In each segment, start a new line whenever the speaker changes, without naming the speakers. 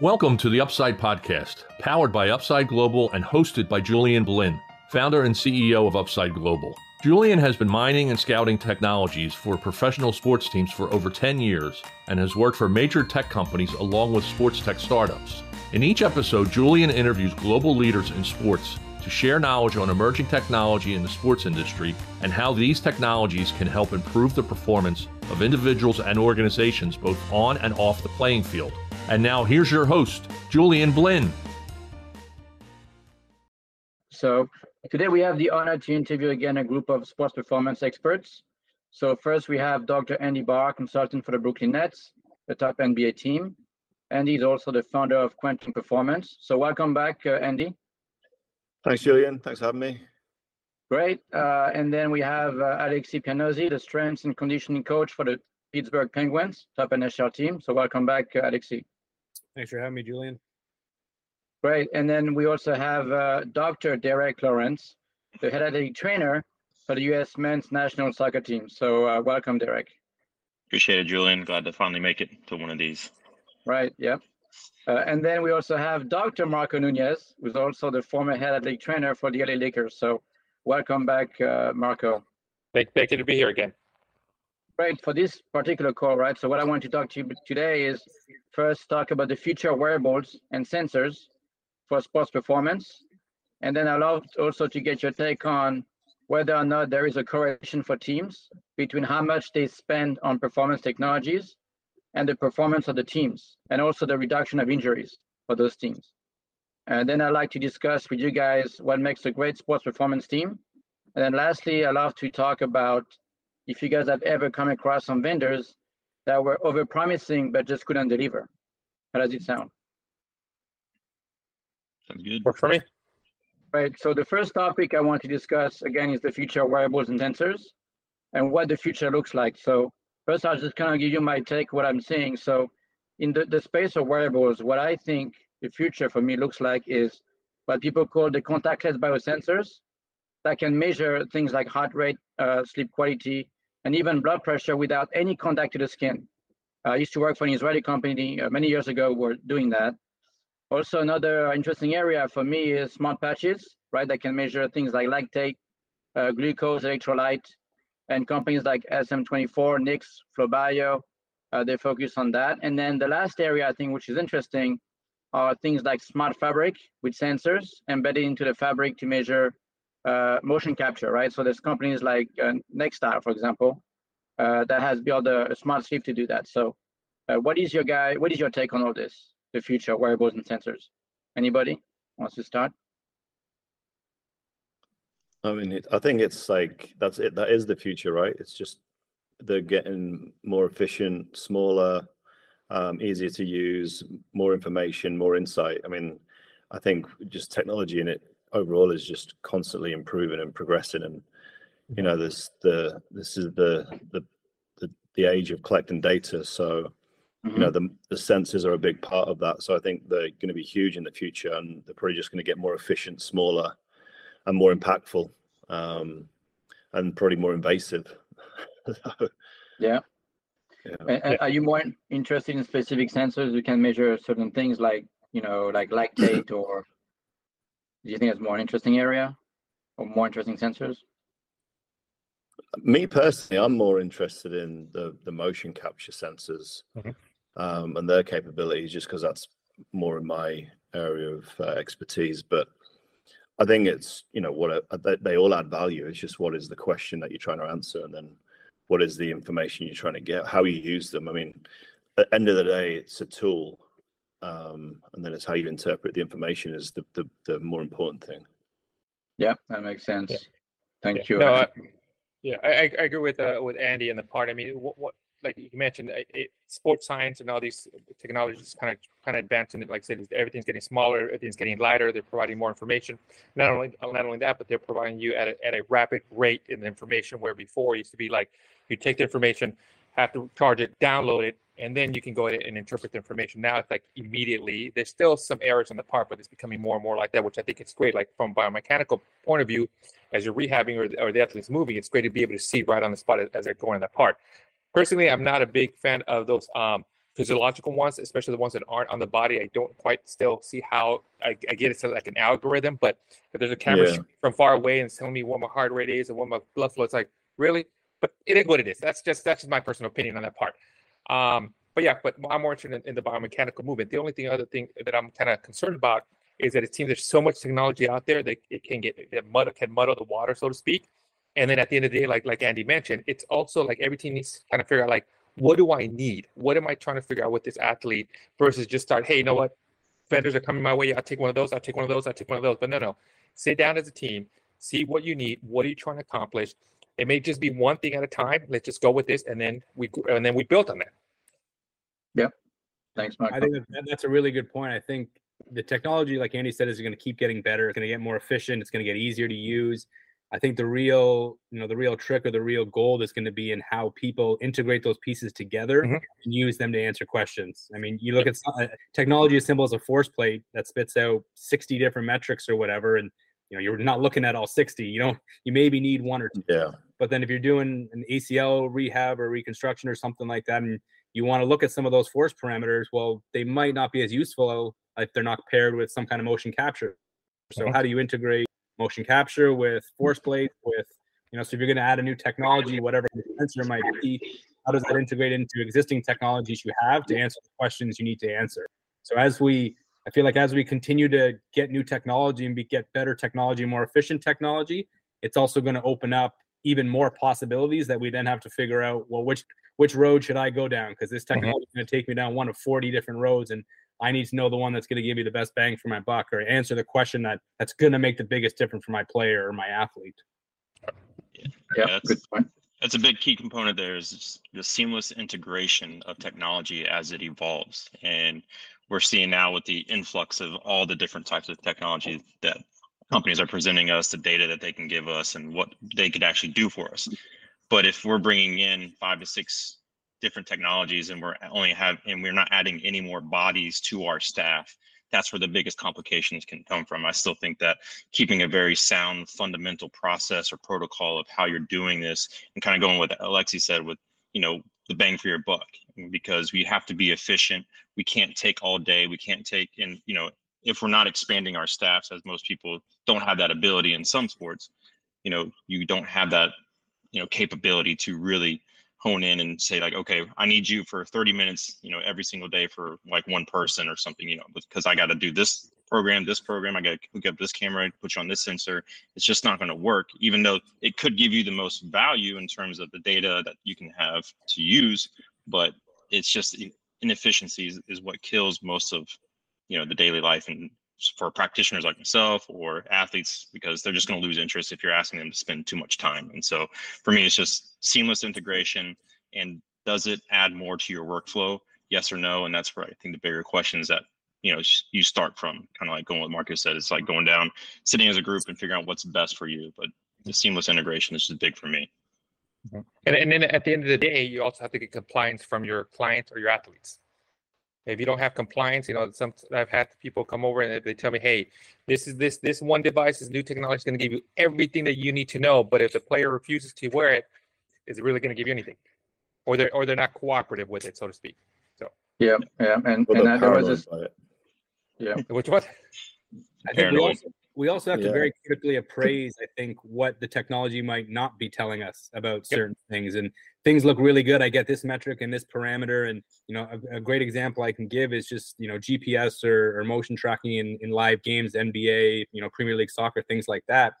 Welcome to the Upside Podcast, powered by Upside Global and hosted by Julian Blinn, founder and CEO of Upside Global. Julian has been mining and scouting technologies for professional sports teams for over 10 years and has worked for major tech companies along with sports tech startups. In each episode, Julian interviews global leaders in sports to share knowledge on emerging technology in the sports industry and how these technologies can help improve the performance of individuals and organizations both on and off the playing field. And now here's your host, Julian Blinn.
So today we have the honor to interview again a group of sports performance experts. So first we have Dr. Andy Barr, consultant for the Brooklyn Nets, the top NBA team. Andy is also the founder of Quantum Performance. So welcome back, uh, Andy.
Thanks, Julian. Thanks for having me.
Great. Uh, and then we have uh, Alexi Pianosi, the strength and conditioning coach for the Pittsburgh Penguins, top NHL team. So welcome back, uh, Alexi.
Thanks for having me, Julian.
Great. And then we also have uh, Dr. Derek Lawrance, the head athletic trainer for the U.S. men's national soccer team. So uh, welcome, Derek.
Appreciate it, Julian. Glad to finally make it to one of these.
Right. Yep. Uh, and then we also have Dr. Marco Nunez, who's also the former head athletic trainer for the LA Lakers. So welcome back, uh, Marco.
Thank, thank you to be here again.
Right. For this particular call, right? So what I want to talk to you today is first talk about the future wearables and sensors for sports performance. And then I'd love also to get your take on whether or not there is a correlation for teams between how much they spend on performance technologies and the performance of the teams, and also the reduction of injuries for those teams. And then I'd like to discuss with you guys what makes a great sports performance team. And then lastly, I'd love to talk about if you guys have ever come across some vendors that were over promising but just couldn't deliver. How does it sound?
Sounds good.
Work for me.
Right. So the first topic I want to discuss again is the future of wearables and sensors and what the future looks like. So first I'll just kind of give you my take what I'm seeing. So in the, the space of wearables, what I think the future for me looks like is what people call the contactless biosensors that can measure things like heart rate, uh, sleep quality, and even blood pressure without any contact to the skin. I used to work for an Israeli company uh, many years ago. We're doing that. Also, another interesting area for me is smart patches, right? That can measure things like lactate, uh, glucose, electrolyte, and companies like SM24, Nix, Flobio, uh, they focus on that. And then the last area I think which is interesting are things like smart fabric with sensors embedded into the fabric to measure uh, motion capture, right? So there's companies like uh, Nexstar, for example, uh, that has built a, a, smart sleeve to do that. So uh, what is your guy, what is your take on all this, the future wearables and sensors? Anybody wants to start?
I mean, it, I think it's like, that's it. That is the future, right? It's just, they're getting more efficient, smaller, um, easier to use, more information, more insight. I mean, I think just technology in it overall is just constantly improving and progressing and you know this the this is the the the, the age of collecting data so mm-hmm. you know mm-hmm. the, the sensors are a big part of that so i think they're going to be huge in the future and they're probably just going to get more efficient smaller and more impactful um, and probably more invasive
yeah yeah. are you more interested in specific sensors you can measure certain things like you know like lactate or do you think it's more an interesting area or more interesting sensors?
Me personally, I'm more interested in the the motion capture sensors mm-hmm. um, and their capabilities, just because that's more in my area of uh, expertise. But I think it's you know what a, they, they all add value. It's just what is the question that you're trying to answer, and then what is the information you're trying to get, how you use them. I mean, at the end of the day, it's a tool um, and then it's how you interpret the information is the the, the more important thing.
Yeah, that makes sense. Yeah. Thank
yeah.
you.
No, I, yeah, I, I agree with uh, with Andy in the part. I mean, what, what like you mentioned, it, it, sports science and all these technologies kind of kind of advancing. Like I said, everything's getting smaller, everything's getting lighter. They're providing more information. Not only not only that, but they're providing you at a, at a rapid rate in the information. Where before it used to be like you take the information, have to charge it, download it, and then you can go ahead and interpret the information. Now it's like immediately. There's still some errors on the part, but it's becoming more and more like that, which I think it's great. Like from biomechanical point of view, as you're rehabbing or, or the athlete's moving, it's great to be able to see right on the spot as, as they're going in that part. Personally, I'm not a big fan of those um, physiological ones, especially the ones that aren't on the body. I don't quite still see how I, I get it's like an algorithm, but if there's a camera
Yeah.
from far away and telling me what my heart rate is and what my blood flow, it's like really. But it is what it is. That's just that's just my personal opinion on that part. Um, but yeah, but I'm more interested in, in the biomechanical movement. The only thing, other thing that I'm kind of concerned about is that it seems there's so much technology out there that it can get it muddle, can muddle the water, so to speak. And then at the end of the day, like like Andy mentioned, it's also like everything needs to kind of figure out like what do I need? What am I trying to figure out with this athlete versus just start, hey, you know what? Vendors are coming my way. I'll take one of those. I'll take one of those. I'll take one of those. But no, no. Sit down as a team, see what you need. What are you trying to accomplish? It may just be one thing at a time. Let's just go with this, and then we and then we built on that. Yep.
Thanks, Mike.
I think that, that's a really good point. I think the technology, like Andy said, is going to keep getting better. It's going to get more efficient. It's going to get easier to use. I think the real, you know, the real trick or the real gold is going to be in how people integrate those pieces together
Mhm.
and use them to answer questions. I mean, you look at uh, technology as simple as a force plate that spits out 60 different metrics or whatever, and you know, you're not looking at all 60. You don't, you maybe need one or two.
Yeah.
But then if you're doing an ACL rehab or reconstruction or something like that, and you want to look at some of those force parameters, well, they might not be as useful if they're not paired with some kind of motion capture. So
Mhm.
how do you integrate motion capture with force plates with you know so if you're going to add a new technology whatever the sensor might be how does that integrate into existing technologies you have to answer the questions you need to answer so as we i feel like as we continue to get new technology and be, get better technology more efficient technology it's also going to open up even more possibilities that we then have to figure out well which which road should i go down because this mm-hmm. technology is going to take me down one of 40 different roads and I need to know the one that's going to give me the best bang for my buck or answer the question that that's going to make the biggest difference for my player or my athlete.
yeah,
that's-
good point.
That's a big key component there is the seamless integration of technology as it evolves. And we're seeing now with the influx of all the different types of technology that companies are presenting us, the data that they can give us and what they could actually do for us. But if we're bringing in five to six different technologies and we're only have and we're not adding any more bodies to our staff, that's where the biggest complications can come from. I still think that keeping a very sound fundamental process or protocol of how you're doing this and kind of going with Alexi said with, you know, the bang for your buck because we have to be efficient. We can't take all day. We can't take and you know, if we're not expanding our staffs as most people don't have that ability in some sports, you know, you don't have that, you know, capability to really hone in and say like okay i need you for 30 minutes you know every single day for like one person or something you know because i got to do this program this program i got to hook up this camera put you on this sensor it's just not going to work even though it could give you the most value in terms of the data that you can have to use but it's just inefficiencies is what kills most of you know the daily life and for practitioners like myself or athletes because they're just going to lose interest if you're asking them to spend too much time. And so for me it's just seamless integration and does it add more to your workflow? Yes or no? And that's where i think the bigger question is that you know you start from kind of like going what marco's said it's like going down sitting as a group and figuring out what's best for you but the seamless integration is just big for me
And, and then at the end of the day, you also have to get compliance from your clients or your athletes. If you don't have compliance, you know, some I've had people come over and they tell me, "Hey, this is this this one device, this new technology is going to give you everything that you need to know, but if the player refuses to wear it, is it really going to give you anything?" Or they're or they're not cooperative with it, so to speak.
So yeah, yeah, and
Well,
and
they're
there was
paranoid
this.
by it.
Which what?
I think we also, we also have to very critically appraise, I think, what the technology might not be telling us about
Yep.
certain things. And things look really good. I get this metric and this parameter. And, you know, a, a great example I can give is just, you know, GPS or, or motion tracking in, in live games, NBA, you know, Premier League soccer, things like that.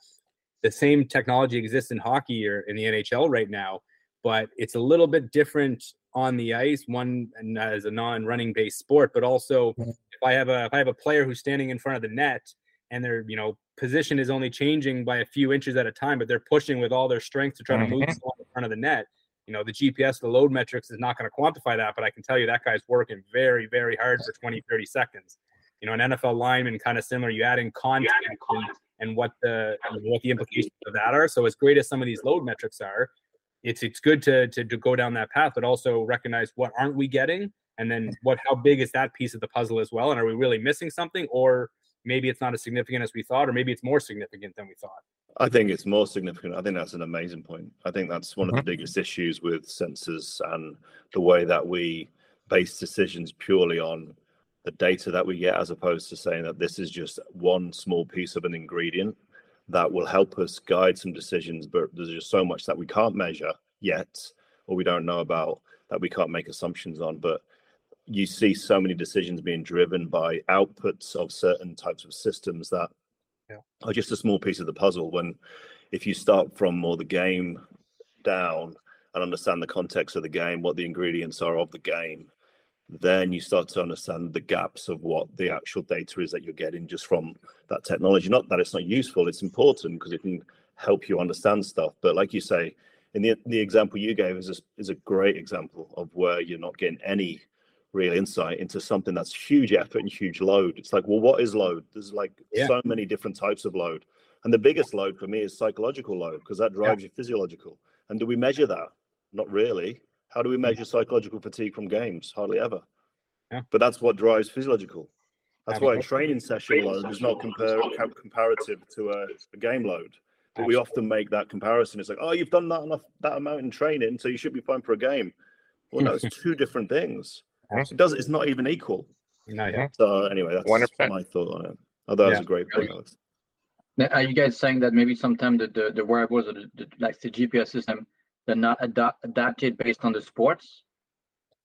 The same technology exists in hockey or in the NHL right now, but it's a little bit different on the ice, one and as a non-running based sport, but also
Mhm.
if I have a if I have a player who's standing in front of the net and their you know position is only changing by a few inches at a time, but they're pushing with all their strength to try to move
Mhm.
someone in front of the net. You know, the GPS, the load metrics is not going to quantify that, but I can tell you that guy's working very, very hard for 20, 30 seconds. You know, an NFL lineman kind of similar. You add in content and, and what the you know, what the implications of that are. So as great as some of these load metrics are, it's it's good to, to to go down that path, but also recognize what aren't we getting, and then what how big is that piece of the puzzle as well, and are we really missing something, or maybe it's not as significant as we thought, or maybe it's more significant than we thought.
I think it's more significant. I think that's an amazing point. I think that's one of
Mhm.
the biggest issues with sensors and the way that we base decisions purely on the data that we get as opposed to saying that this is just one small piece of an ingredient that will help us guide some decisions but there's just so much that we can't measure yet or we don't know about that we can't make assumptions on but you see so many decisions being driven by outputs of certain types of systems that
Yeah.
are just a small piece of the puzzle. When if you start from more the game down and understand the context of the game what the ingredients are of the game then you start to understand the gaps of what the actual data is that you're getting just from that technology. Not that it's not useful it's important because it can help you understand stuff. But like you say in the, the example you gave is a, is a great example of where you're not getting any real insight into something that's huge effort and huge load. It's like, well, what is load? There's like
Yeah.
so many different types of load. And the biggest load for me is psychological load because that drives your physiological. And do we measure that? Not really. How do we measure psychological fatigue from games? Hardly ever.
Yeah.
But that's what drives physiological. That's why a training session load is not compare, comparative to a, a game load. But we often make that comparison. It's like, oh, you've done that enough that amount in training, so you should be fine for a game. Well, no, it's two different things.
Yeah.
It does. It's not even equal.
No, yeah.
So anyway, that's
100%.
my thought on it. Oh, that was
Yeah.
a great point, Alex.
Now, Are you guys saying that maybe sometimes the, the, the wearables or the, the, like the GPS system, they're not adapt, adapted based on the sports?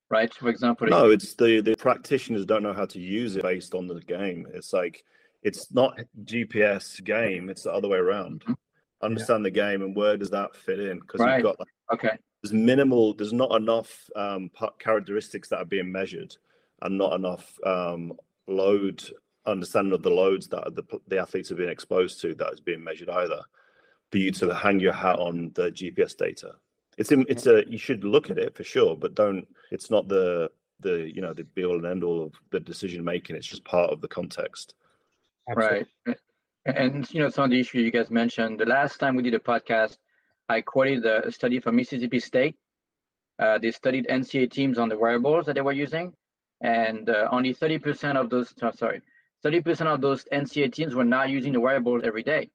Right? For example, if-
No, it's the the practitioners don't know how to use it based on the game. It's like it's not GPS game. It's the other way around.
Mhm.
Understand the game and where does that fit in? Because
Right.
you've got like,
okay,
there's minimal. There's not enough um, characteristics that are being measured, and not enough um, load understanding of the loads that the the athletes are being exposed to that is being measured either. For you to hang your hat on the GPS data, it's in, it's a you should look at it for sure, but don't. It's not the the you know the be all and end all of the decision making. It's just part of the context.
right. And, you know, some of the issue you guys mentioned, the last time we did a podcast, I quoted a study from Mississippi State. Uh, they studied NCAA teams on the wearables that they were using, and uh, only 30% of those, oh, sorry, 30% of those NCAA teams were not using the wearables every day.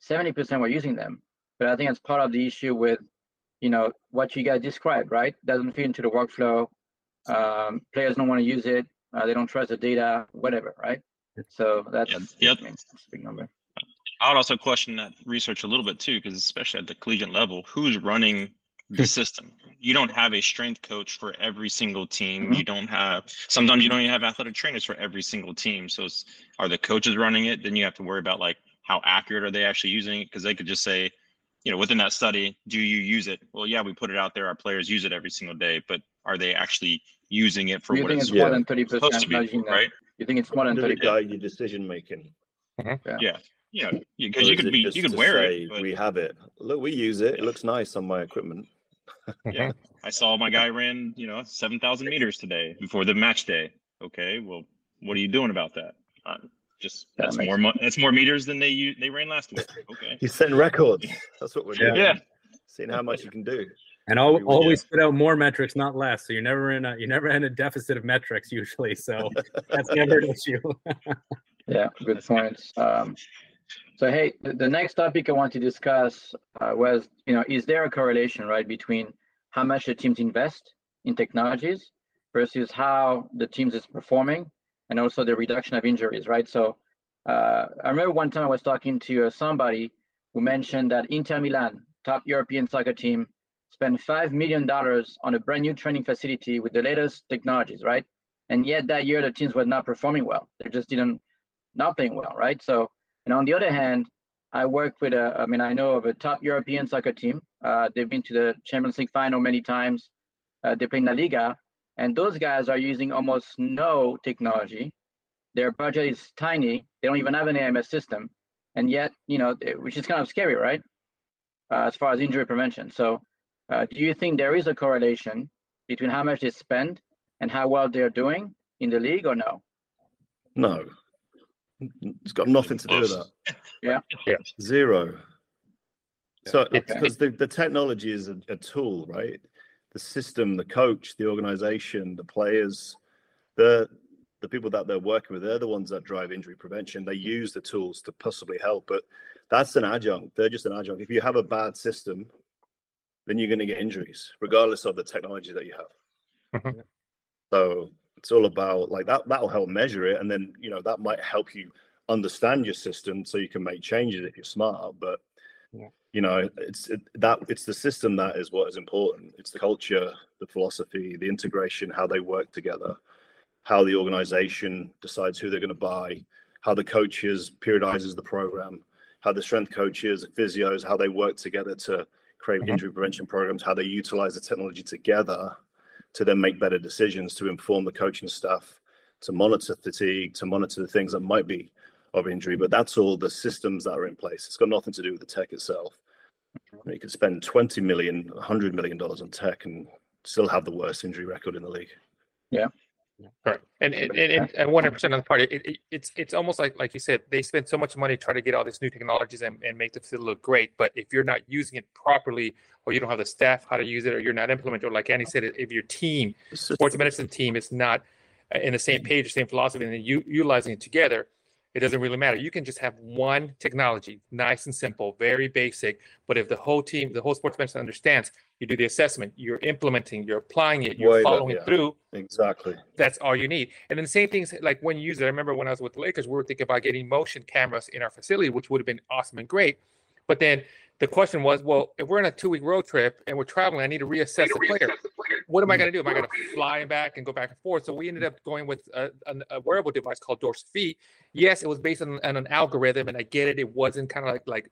70% were using them. But I think that's part of the issue with, you know, what you guys described, right? Doesn't fit into the workflow. Um, players don't want to use it. Uh, they don't trust the data, whatever, right? So that's
Yeah, yep.
that's a big number.
I would also question that research a little bit too, because especially at the collegiate level, who's running the system? You don't have a strength coach for every single team.
Mhm.
You don't have sometimes you don't even have athletic trainers for every single team. So it's, are the coaches running it? Then you have to worry about like how accurate are they actually using it? Because they could just say, you know, within that study, do you use it? Well, yeah, we put it out there. Our players use it every single day, but are they actually using it for
you
what
think
it's
it's more
Yeah.
than 30%
supposed to be?
not using them?
Right?
You think it's more than
Does it
30%?
guide your decision making?
Yeah,
Or
because you
is
could be you could wear
say,
it. But
We have it. Look, we use it. It looks nice on my equipment.
Yeah. I saw my guy ran, you know, 7,000 meters today before the match day. Okay, well, what are you doing about that? Uh, just
That
that's more mo- that's more meters than they u- they ran last week. Okay.
He's setting records. That's what we're doing.
Yeah.
Seeing how much you can do.
And al-
Agree
always put out more metrics, not less. So you're never in a you're never in a deficit of metrics usually. So that's never an issue.
Yeah, good points. Um, so hey, the, next topic I want to discuss uh, was, you know, is there a correlation, right, between how much the teams invest in technologies versus how the teams is performing, and also the reduction of injuries, right? So uh, I remember one time I was talking to uh, somebody who mentioned that Inter Milan, top European soccer team, spent five million dollars on a brand new training facility with the latest technologies, right? And yet that year the teams were not performing well. They just didn't not playing well, right? So, and on the other hand, I work with a, I mean, I know of a top European soccer team. Uh, they've been to the Champions League final many times. Uh, they play in La Liga, and those guys are using almost no technology. Their budget is tiny. They don't even have an AMS system, and yet, you know, which is kind of scary, right? Uh, as far as injury prevention. So, uh, do you think there is a correlation between how much they spend and how well they're doing in the league, or no?
No. It's got nothing to do with that.
Yeah.
Yeah.
Zero. So
Okay.
because the, the technology is a, a tool, right? The system, the coach, the organization, the players, the the people that they're working with, they're the ones that drive injury prevention. They use the tools to possibly help, but that's an adjunct. They're just an adjunct. If you have a bad system, then you're going to get injuries, regardless of the technology that you have. Mm-hmm. So it's all about like that. That'll help measure it, and then you know that might help you understand your system so you can make changes if you're smart. But
Yeah.
you know, it's it, that it's the system that is what is important. It's the culture, the philosophy, the integration, how they work together, how the organization decides who they're going to buy, how the coaches periodizes the program, how the strength coaches, physios, how they work together to create
Mhm.
injury prevention programs, how they utilize the technology together to then make better decisions to inform the coaching staff to monitor fatigue, to monitor the things that might be of injury. But that's all the systems that are in place. It's got nothing to do with the tech itself. You could spend 20 million, 100 million dollars on tech and still have the worst injury record in the league.
Correct. And and and and one hundred percent on the part, it, it it's it's almost like like you said, they spend so much money trying to get all these new technologies and, and make the facility look great. But if you're not using it properly, or you don't have the staff how to use it, or you're not implementing, or like Andy said, if your team, sports medicine team, is not uh, in the same page, same philosophy, and then you utilizing it together, it doesn't really matter. You can just have one technology, nice and simple, very basic. But if the whole team, the whole sports medicine understands, you do the assessment, you're implementing, you're applying it, you're
Way
following
yeah.
it through
exactly.
that's all you need. And then the same things like when you use it. I remember when I was with the Lakers, we were thinking about getting motion cameras in our facility, which would have been awesome and great. But then the question was, well, if we're on a two week road trip and we're traveling, I need to reassess the player. What am I going to do? Am I going to fly back and go back and forth? So we ended up going with a, a, wearable device called dorsaVi. Yes, it was based on, on an algorithm, and I get it. It wasn't kind of like like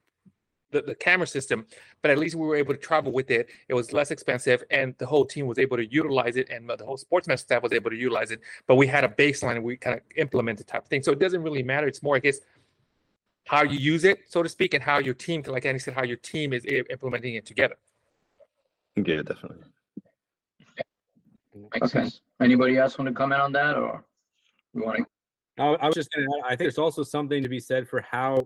the, the camera system, but at least we were able to travel with it. It was less expensive, and the whole team was able to utilize it, and the whole sportsman staff was able to utilize it. But we had a baseline, and we kind of implemented type of thing. So it doesn't really matter. It's more, I guess, how you use it, so to speak, and how your team, like Andy said, how your team is eh, implementing it together.
Yeah, definitely.
Makes
Okay. Anybody else want to comment on that or you want to?
I I was just gonna, add, I think there's also something to be said for how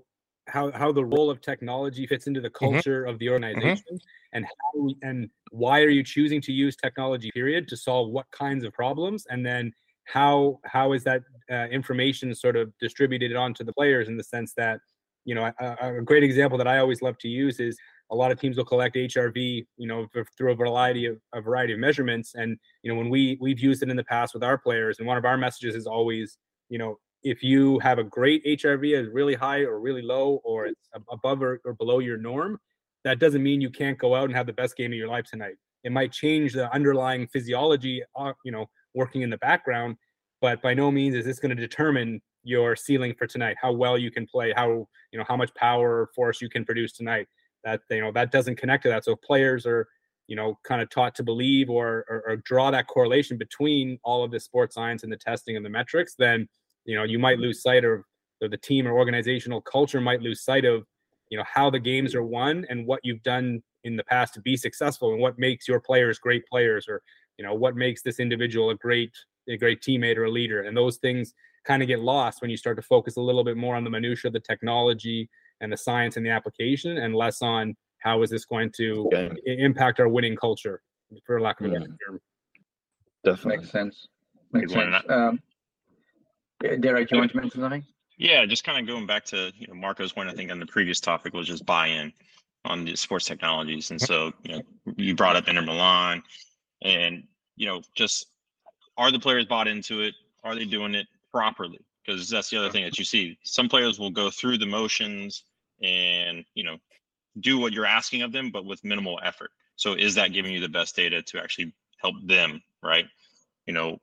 how how the role of technology fits into the culture of the organization and how we- and why are you choosing to use technology period to solve what kinds of problems and then how how is that uh, information sort of distributed onto the players in the sense that you know a, a great example that I always love to use is a lot of teams will collect HRV, you know, th- through a variety of a variety of measurements. And you know, when we we've used it in the past with our players, and one of our messages is always, you know, if you have a great HRV is really high or really low, or it's above or, or below your norm, that doesn't mean you can't go out and have the best game of your life tonight. It might change the underlying physiology, uh, you know, working in the background, but by no means is this going to determine your ceiling for tonight, how well you can play, how you know how much power or force you can produce tonight that you know that doesn't connect to that. So players are you know kind of taught to believe or, or or draw that correlation between all of the sports science and the testing and the metrics then you know you might lose sight of or the team or organizational culture might lose sight of you know how the games are won and what you've done in the past to be successful and what makes your players great players or you know what makes this individual a great a great teammate or a leader. And those things kind of get lost when you start to focus a little bit more on the minutia of the technology and the science and the application and less on how is this going to
Game.
impact our winning culture for lack of a better term
Definitely.
Makes sense. Makes
Good one,
sense. Um, yeah, Derek, you want to mention something?
Yeah, just kind of going back to you know Marco's point, I think on the previous topic was just buy-in on the sports technologies, and so you know you brought up Inter Milan, and you know just are the players bought into it? Are they doing it properly? Because that's the other thing that you see. Some players will go through the motions and you know do what you're asking of them, but with minimal effort. So is that giving you the best data to actually help them, right? You know,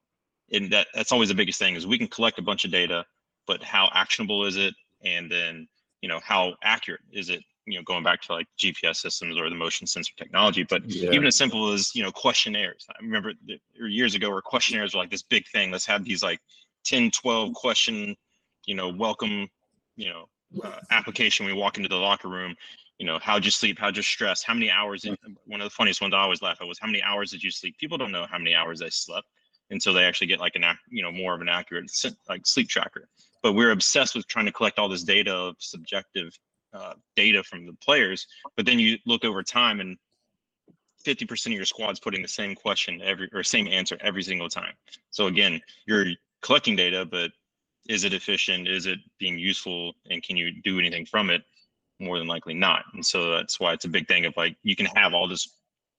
and that that's always the biggest thing is we can collect a bunch of data but how actionable is it and then you know how accurate is it you know going back to like gps systems or the motion sensor technology but
Yeah.
even as simple as you know questionnaires i remember th- there were years ago where questionnaires were like this big thing let's have these like 10 12 question you know welcome you know uh, application we walk into the locker room you know how'd you sleep? How'd you stress? How many hours did, one of the funniest ones i always laugh at was how many hours did you sleep? People don't know how many hours they slept until they actually get like an you know more of an accurate like sleep tracker. But we're obsessed with trying to collect all this data of subjective uh, data from the players but then you look over time and 50% of your squad's putting the same question every or same answer every single time. So again you're collecting data but is it efficient is it being useful and can you do anything from it more than likely not and so that's why it's a big thing of like you can have all this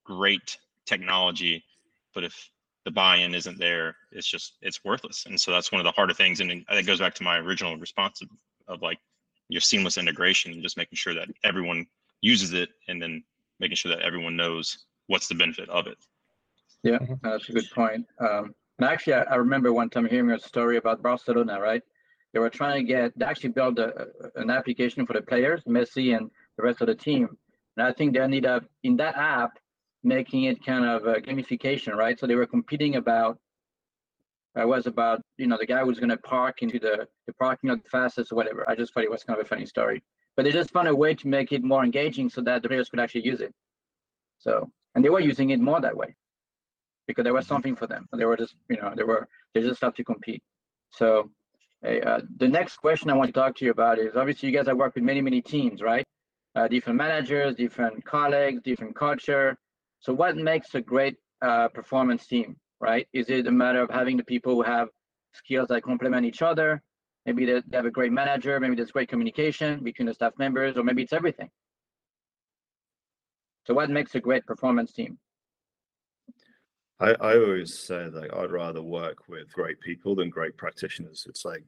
great technology but if the buy-in isn't there, it's just it's worthless. And so that's one of the harder things. And that goes back to my original response of, of like your seamless integration and just making sure that everyone uses it and then making sure that everyone knows what's the benefit of it.
Yeah, that's a good point. Um, and actually, I, I remember one time hearing a story about Barcelona, right? They were trying to get, they actually built a, an application for the players, Messi and the rest of the team. And I think they ended up in that app making it kind of a gamification, right? So they were competing about, uh, was about, you know, the guy who's going to park into the, the parking lot fastest or whatever. I just thought it was kind of a funny story. But they just found a way to make it more engaging so that the players could actually use it. So, and they were using it more that way because there was something for them. They were just, you know, they were, they just have to compete. So uh, the next question I want to talk to you about is obviously you guys have worked with many, many teams, right? Uh, different managers, different colleagues, different culture. So what makes a great uh, performance team, right? Is it a matter of having the people who have skills that complement each other? Maybe they they have a great manager, maybe there's great communication between the staff members, or maybe it's everything. So what makes a great performance team?
I, I always say like I'd rather work with great people than great practitioners. It's like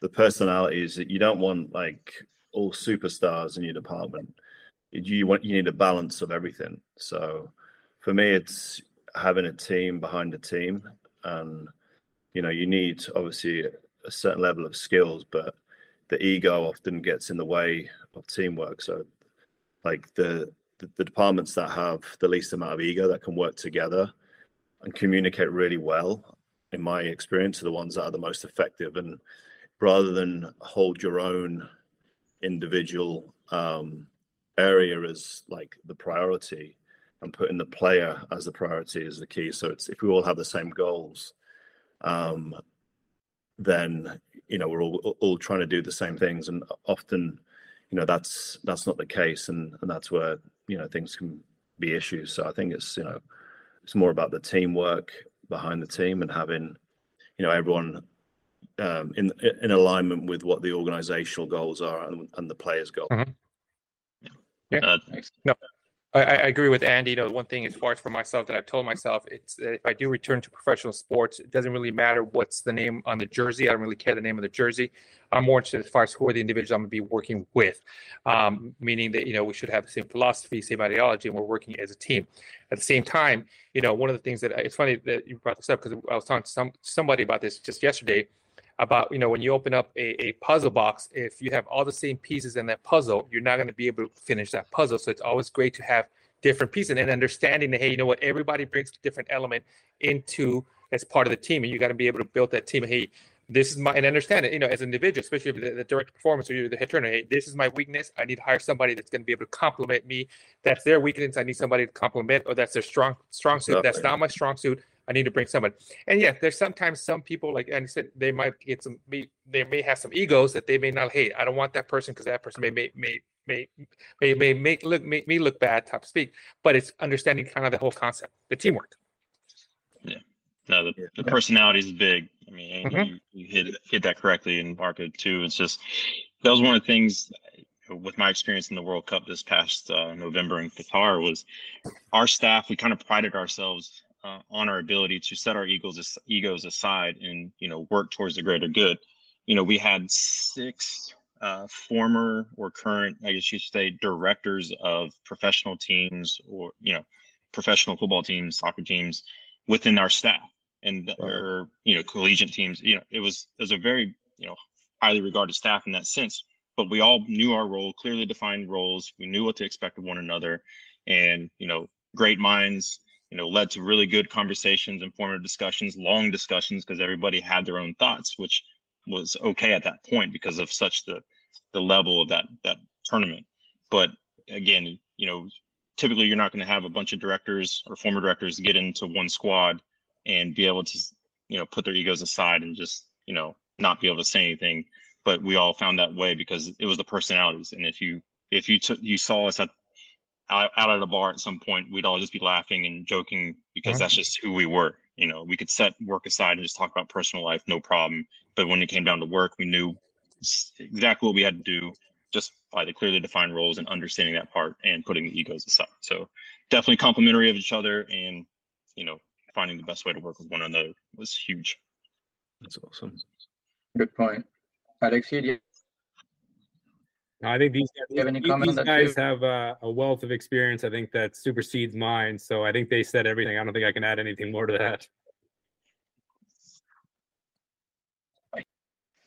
the personalities that you don't want like all superstars in your department. You you want you need a balance of everything. So for me, it's having a team behind a team, and you know you need obviously a certain level of skills, but the ego often gets in the way of teamwork. So like the the, the departments that have the least amount of ego that can work together and communicate really well, in my experience, are the ones that are the most effective. And rather than hold your own individual um, area as like the priority and putting the player as the priority is the key. So it's if we all have the same goals, um, then you know we're all all trying to do the same things, and often you know that's that's not the case, and and that's where you know things can be issues. So I think it's you know it's more about the teamwork behind the team and having you know everyone um, in in alignment with what the organizational goals are and, and the players' goals.
Yeah.
Uh,
I, I agree with Andy. You know, one thing as far as for myself that I've told myself, it's that if I do return to professional sports, it doesn't really matter what's the name on the jersey. I don't really care the name of the jersey. I'm more interested as far as who are the individuals I'm going to be working with, um, meaning that you know we should have the same philosophy, same ideology, and we're working as a team. At the same time, you know, one of the things that it's funny that you brought this up because I was talking to some somebody about this just yesterday about you know when you open up a, a puzzle box if you have all the same pieces in that puzzle you're not going to be able to finish that puzzle. So it's always great to have different pieces and understanding that hey you know what? Everybody brings a different element into as part of the team and you got to be able to build that team. Hey this is my and understand it you know as an individual especially if the, the direct performance or you're the head trainer hey this is my weakness. I need to hire somebody that's going to be able to complement me. That's their weakness. I need somebody to complement or that's their strong strong suit. That's not my strong suit i need to bring someone. and yeah, there's sometimes some people like and said they might get some they may have some egos that they may not hate. I don't want that person because that person may may may may may may make look make me look bad, top speak. But it's understanding kind of the whole concept, the teamwork. Yeah.
No, the,
Yeah.
the personality is big. I mean, and
Mhm.
you, you hit hit that correctly in Marco too. It's just that was one of the things uh, with my experience in the World Cup this past uh, November in Qatar was our staff. We kind of prided ourselves uh, on our ability to set our egos egos aside and you know work towards the greater good. You know, we had six uh, former or current, I guess you should say, directors of professional teams or you know professional football teams, soccer teams within our staff and
Right.
or you know collegiate teams you know it was it was a very you know highly regarded staff in that sense but we all knew our role clearly defined roles we knew what to expect of one another and you know great minds you know led to really good conversations informative discussions long discussions because everybody had their own thoughts which was okay at that point because of such the the level of that that tournament. But again you know typically you're not going to have a bunch of directors or former directors get into one squad and be able to you know put their egos aside and just you know not be able to say anything. But we all found that way because it was the personalities. And if you if you took you saw us at out, out at a bar at some point we'd all just be laughing and joking because
Mhm.
that's just who we were you know we could set work aside and just talk about personal life no problem but when it came down to work we knew exactly what we had to do just by the clearly defined roles and understanding that part and putting the egos aside so definitely complementary of each other and you know finding the best way to work with one another was huge.
That's awesome.
Good point. Alexi, do you
I think these,
you have any
these, guys have a, a wealth of experience. I think that supersedes mine. So I think they said everything. I don't think I can add anything more to that.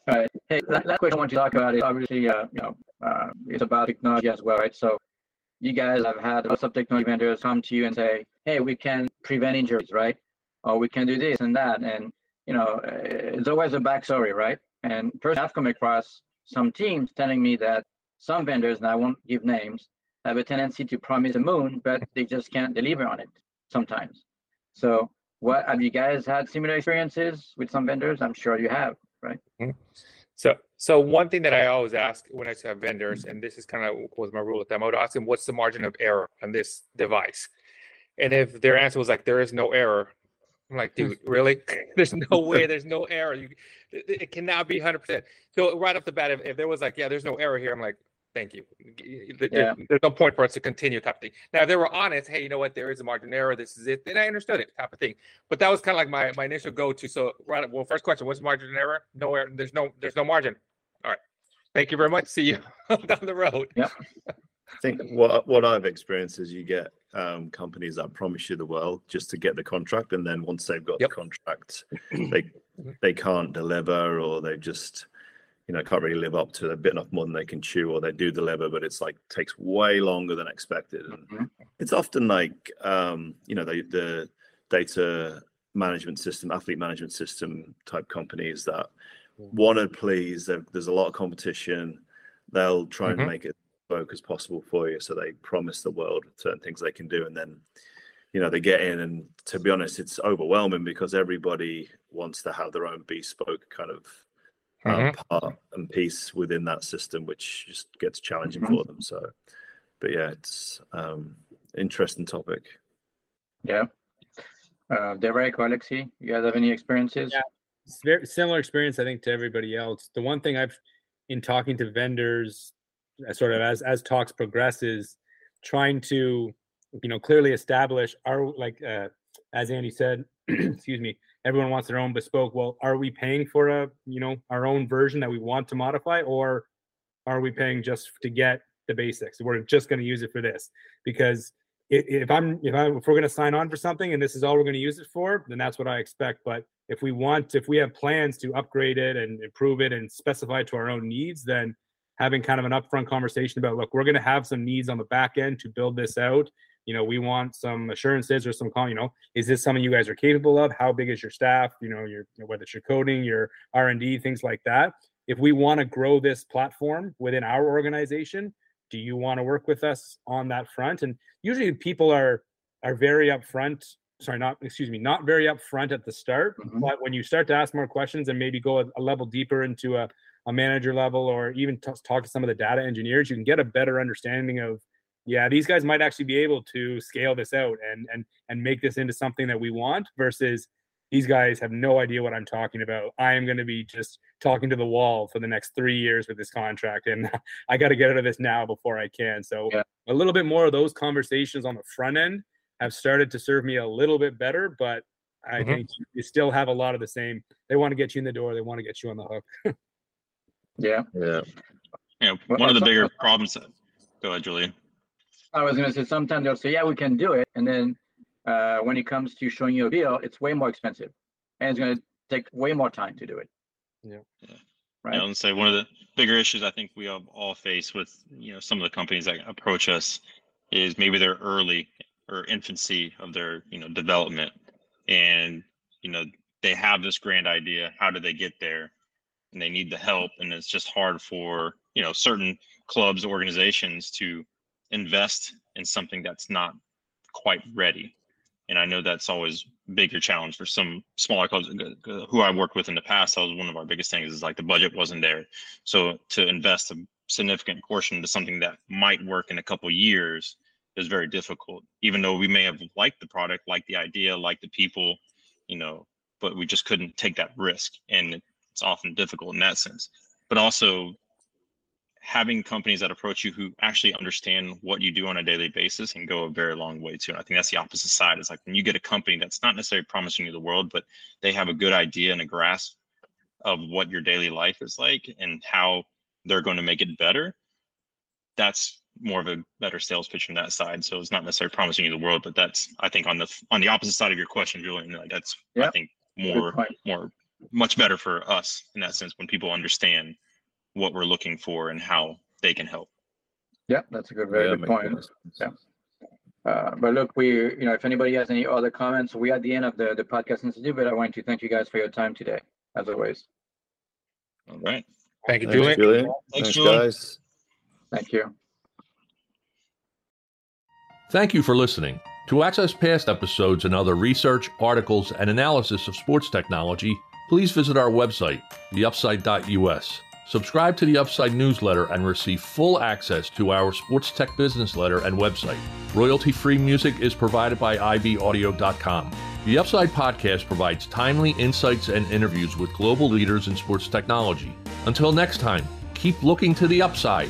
All right. Hey, la- last question I want to talk about is obviously, uh, you know, uh, it's about technology as well, right? So you guys have had lots of technology vendors come to you and say, hey, we can prevent injuries, right? Or we can do this and that. And, you know, uh, it's always a backstory, right? And first I've come across some teams telling me that some vendors, and I won't give names, have a tendency to promise the moon, but they just can't deliver on it sometimes. So what have you guys had similar experiences with some vendors? I'm sure you have, right? Mm-hmm.
So, so one thing that I always ask when I have vendors, and this is kind of was my rule with them, I would ask them, what's the margin of error on this device? And if their answer was like, there is no error, I'm like, dude, really? there's no way, there's no error. You, it, it cannot be 100%. So right off the bat, if, if there was like, yeah, there's no error here, I'm like, thank you. There-
Yeah.
There's no point for us to continue type of thing. Now, if they were honest, hey, you know what, there is a margin error, this is it, then I understood it type of thing. But that was kind of like my, my initial go-to. So right, well, first question, what's margin error? No error, there's no, there's no margin. All right. Thank you very much. See you down the road. Yeah.
I think what what I've experienced is you get um, companies that promise you the world just to get the contract, and then once they've got
Yep.
the contract, they they can't deliver, or they just you know can't really live up to. They've bitten more than they can chew, or they do deliver, but it's like takes way longer than expected. And
Mhm.
it's often like um, you know the the data management system, athlete management system type companies that want to please. There's a lot of competition. They'll try and
Mhm.
make it spoke as possible for you. So they promise the world certain things they can do, and then you know they get in, and to be honest, it's overwhelming because everybody wants to have their own bespoke kind of um, part and piece within that system, which just gets challenging
Mhm.
for them. So, but yeah, it's um, interesting topic.
Yeah. Uh, Derek or Alexi, you guys have any experiences?
Yeah. It's very similar experience, I think, to everybody else. The one thing I've in talking to vendors, uh, sort of as as talks progresses, trying to, you know, clearly establish are like uh, as Andy said, excuse me, everyone wants their own bespoke. Well, are we paying for a, you know, our own version that we want to modify, or are we paying just to get the basics? We're just going to use it for this because if I'm if I if we're going to sign on for something and this is all we're going to use it for, then that's what I expect. But if we want, if we have plans to upgrade it and improve it and specify to our own needs, then having kind of an upfront conversation about, look, we're going to have some needs on the back end to build this out. You know, we want some assurances or some, con- you know, is this something you guys are capable of? How big is your staff? You know, your whether it's your coding, your R and D, things like that. If we want to grow this platform within our organization, do you want to work with us on that front? And usually, people are are very upfront sorry not excuse me not very upfront at the start
Mhm.
but when you start to ask more questions and maybe go a, a level deeper into a, a manager level or even t- talk to some of the data engineers you can get a better understanding of yeah these guys might actually be able to scale this out and and and make this into something that we want versus these guys have no idea what i'm talking about i am going to be just talking to the wall for the next three years with this contract and i got to get out of this now before i can so
Yeah.
a little bit more of those conversations on the front end have started to serve me a little bit better, but I
Mhm.
think you still have a lot of the same. They want to get you in the door. They want to get you on the hook.
Yeah.
Yeah.
You know,
Well,
one of the bigger problems. That, go ahead, Julian.
I was gonna say sometimes they'll say, yeah, we can do it. And then uh, when it comes to showing you a bill, it's way more expensive. And it's gonna take way more time to do it.
Yeah.
Yeah.
Right.
I would say one of the bigger issues I think we all- all face with you know some of the companies that approach us is maybe they're early or infancy of their you know development, and you know they have this grand idea. How do they get there? And they need the help, and it's just hard for you know certain clubs, organizations to invest in something that's not quite ready. And I know that's always bigger challenge for some smaller clubs uh, uh, who I worked with in the past. That was one of our biggest things is like the budget wasn't there. So to invest a significant portion into something that might work in a couple years is very difficult. Even though we may have liked the product, liked the idea, liked the people, you know, but we just couldn't take that risk. And it's often difficult in that sense. But also having companies that approach you who actually understand what you do on a daily basis can go a very long way too. And I think that's the opposite side. Is like when you get a company that's not necessarily promising you the world, but they have a good idea and a grasp of what your daily life is like and how they're going to make it better. That's more of a better sales pitch from that side. So it's not necessarily promising you the world, but that's I think on the on the opposite side of your question, Julian. Like that's I think more more much better for us in that sense when people understand what we're looking for and how they can help.
Yeah, that's a good, very
Yeah,
good point.
a lot.
Uh, but look, we, you know, if anybody has any other comments, we at the end of the, the podcast institute, but I want to thank you guys for your time today, as always.
All right.
Thank you,
Thanks,
Julian.
Julian.
Thanks,
Thanks,
Julian.
guys.
Thank you.
Thank you for listening. To access past episodes and other research, articles, and analysis of sports technology, please visit our website, theupside.us. Subscribe to the Upside newsletter and receive full access to our sports tech business letter and website. Royalty free music is provided by ibaudio.com. The Upside podcast provides timely insights and interviews with global leaders in sports technology. Until next time, keep looking to the upside